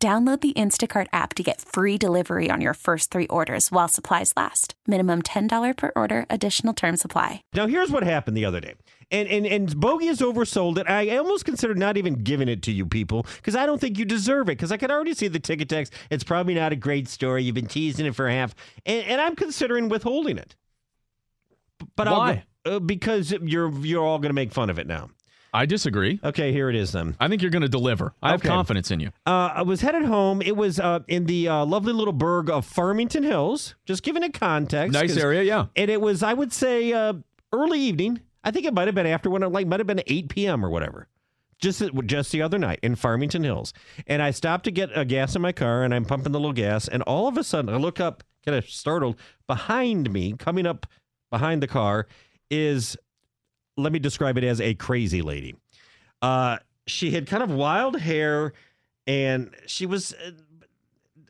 Download the Instacart app to get free delivery on your first three orders while supplies last. Minimum $10 per order, additional term supply. Now, here's what happened the other day. And, and, and Bogey has oversold it. I almost consider not even giving it to you people because I don't think you deserve it because I could already see the ticket text. It's probably not a great story. You've been teasing it for half. And, and I'm considering withholding it. But Why? I'll, uh, because you're, you're all going to make fun of it now. I disagree. Okay, here it is then. I think you're going to deliver. I have Okay. confidence in you. Uh, I was headed home. It was uh, in the uh, lovely little burg of Farmington Hills. Just giving it context. Nice area, yeah. And it was, I would say, uh, early evening. I think it might have been after when it like might have been 8 p.m. or whatever. Just just the other night in Farmington Hills, and I stopped to get a gas in my car, and I'm pumping the little gas, and all of a sudden I look up, kind of startled. Behind me, coming up behind the car, is let me describe it as a crazy lady. Uh, she had kind of wild hair, and she was uh,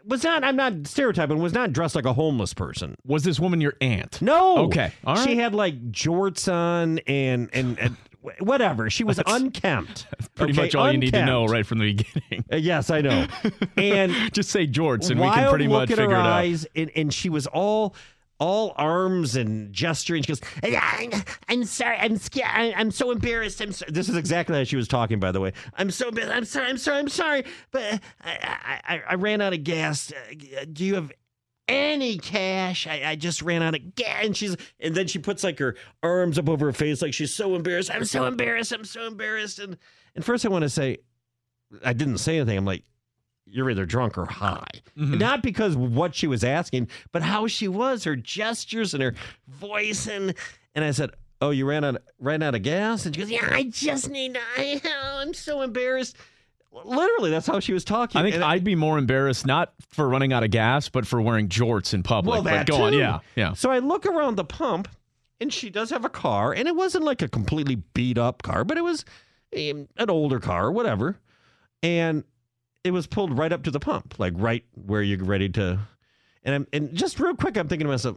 was not. I'm not stereotyping. Was not dressed like a homeless person. Was this woman your aunt? No. Okay. All right. She had like jorts on and and, and whatever. She was unkempt. That's Pretty Okay, much all you need to know right from the beginning. Uh, yes, I know. And Just say Jorts, and we can pretty much figure it out. eyes, and, and she was all all arms and gesturing. She goes, "I'm, I'm sorry, I'm scared, I'm so embarrassed. I'm so, this is exactly how she was talking, by the way. I'm so. I'm sorry, I'm sorry, I'm sorry, but I, I, I ran out of gas. Uh, Do you have any cash? I, I just ran out of gas. And she's and then she puts like her arms up over her face, like she's so embarrassed. I'm so embarrassed. I'm so embarrassed. And and first I want to say, I didn't say anything. I'm like, you're either drunk or high. Mhm. Not because what she was asking, but how she was, her gestures and her voice. And and I said, "Oh, you ran out ran out of gas?" And she goes, "Yeah, I just need. I, I'm so embarrassed." Literally, that's how she was talking. I think And I'd be more embarrassed not for running out of gas, but for wearing jorts in public. Well, but that go on, too. yeah, yeah. So I look around the pump, and she does have a car, and it wasn't like a completely beat up car, but it was um, an older car, whatever. And it was pulled right up to the pump, like right where you're ready to. And I'm and just real quick, I'm thinking to myself,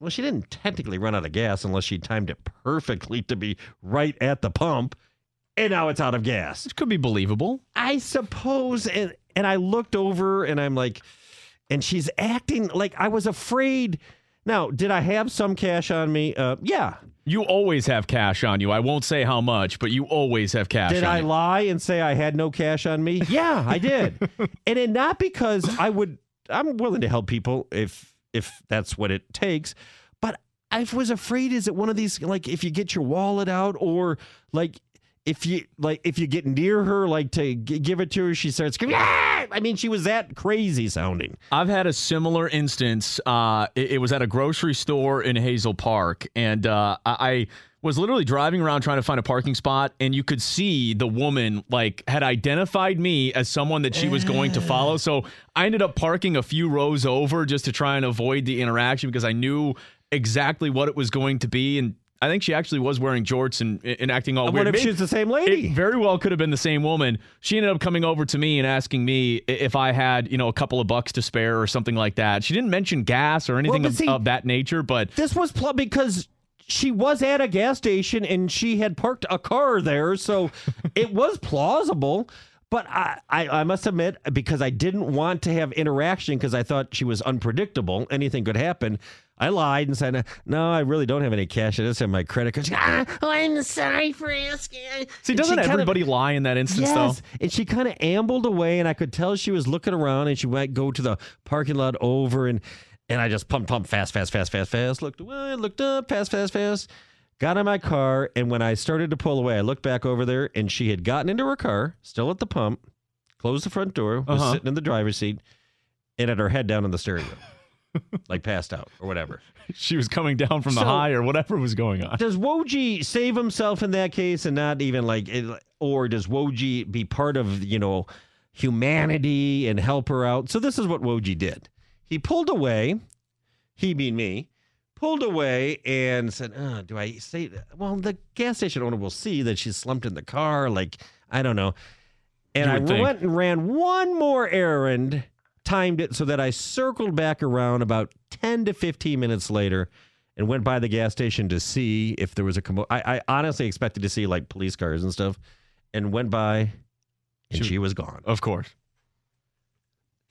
well, she didn't technically run out of gas unless she timed it perfectly to be right at the pump, and now it's out of gas. This could be believable. I suppose. And and I looked over and I'm like, and she's acting like I was afraid. Now, did I have some cash on me? Uh, yeah. You always have cash on you. I won't say how much, but you always have cash Did I you. lie and say I had no cash on me? Yeah, I did. and it not because I would. I'm willing to help people if if that's what it takes. But I was afraid. Is it one of these like if you get your wallet out or like if you like if you get near her like to g- give it to her, she starts screaming. "Ah!" I mean, she was that crazy sounding. I've had a similar instance. Uh, it, it was at a grocery store in Hazel Park, and uh, I, I was literally driving around trying to find a parking spot, and you could see the woman like had identified me as someone that she was going to follow. So I ended up parking a few rows over just to try and avoid the interaction because I knew exactly what it was going to be, and. I think she actually was wearing jorts and, and acting all What weird. if Maybe- she's the same lady? It very well could have been the same woman. She ended up coming over to me and asking me if I had, you know, a couple of bucks to spare or something like that. She didn't mention gas or anything but of, see- of that nature, but this was pl- because she was at a gas station and she had parked a car there, so it was plausible. But I, I, I must admit, because I didn't want to have interaction because I thought she was unpredictable, anything could happen. I lied and said, "No, I really don't have any cash. I just have my credit card." She, ah, oh, I'm sorry for asking. see, doesn't kind of- everybody lie in that instance, Yes, though? and she kind of ambled away, and I could tell she was looking around, and she might go to the parking lot over, and and I just pumped, pumped, fast, fast, fast, fast, fast. Looked away, looked up, fast, fast, fast. Got in my car, and when I started to pull away, I looked back over there, and she had gotten into her car, still at the pump, closed the front door, was Uh-huh. sitting in the driver's seat, and had her head down on the steering wheel, like passed out or whatever. She was coming down from the So- high or whatever was going on. Does Woj save himself in that case and not even like, it- or does Woj be part of, you know, humanity and help her out. So this is what Woji did. He pulled away, he being me, pulled away and said, oh, "Do I say?" Well, the gas station owner will see that she's slumped in the car. Like I don't know. And I think. went and ran one more errand, timed it so that I circled back around about ten to fifteen minutes later. And went by the gas station to see if there was a commo. I, I honestly expected to see like police cars and stuff, and went by, and She- she was gone. Of course.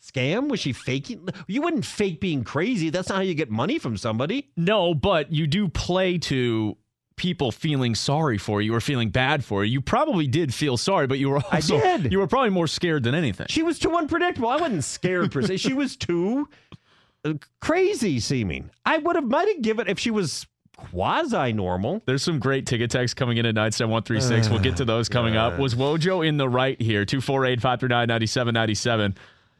Scam? Was she faking? You wouldn't fake being crazy. That's not how you get money from somebody. No, but you do play to people feeling sorry for you or feeling bad for you. You probably did feel sorry, but you were I also did. you were probably more scared than anything. She was too unpredictable. I wasn't scared per se. She was too uh, crazy seeming. I would have might have given if she was quasi normal. There's some great ticket text coming in at 97136. we'll get to those coming up. Was Wojo in the right here? 248 539 9797.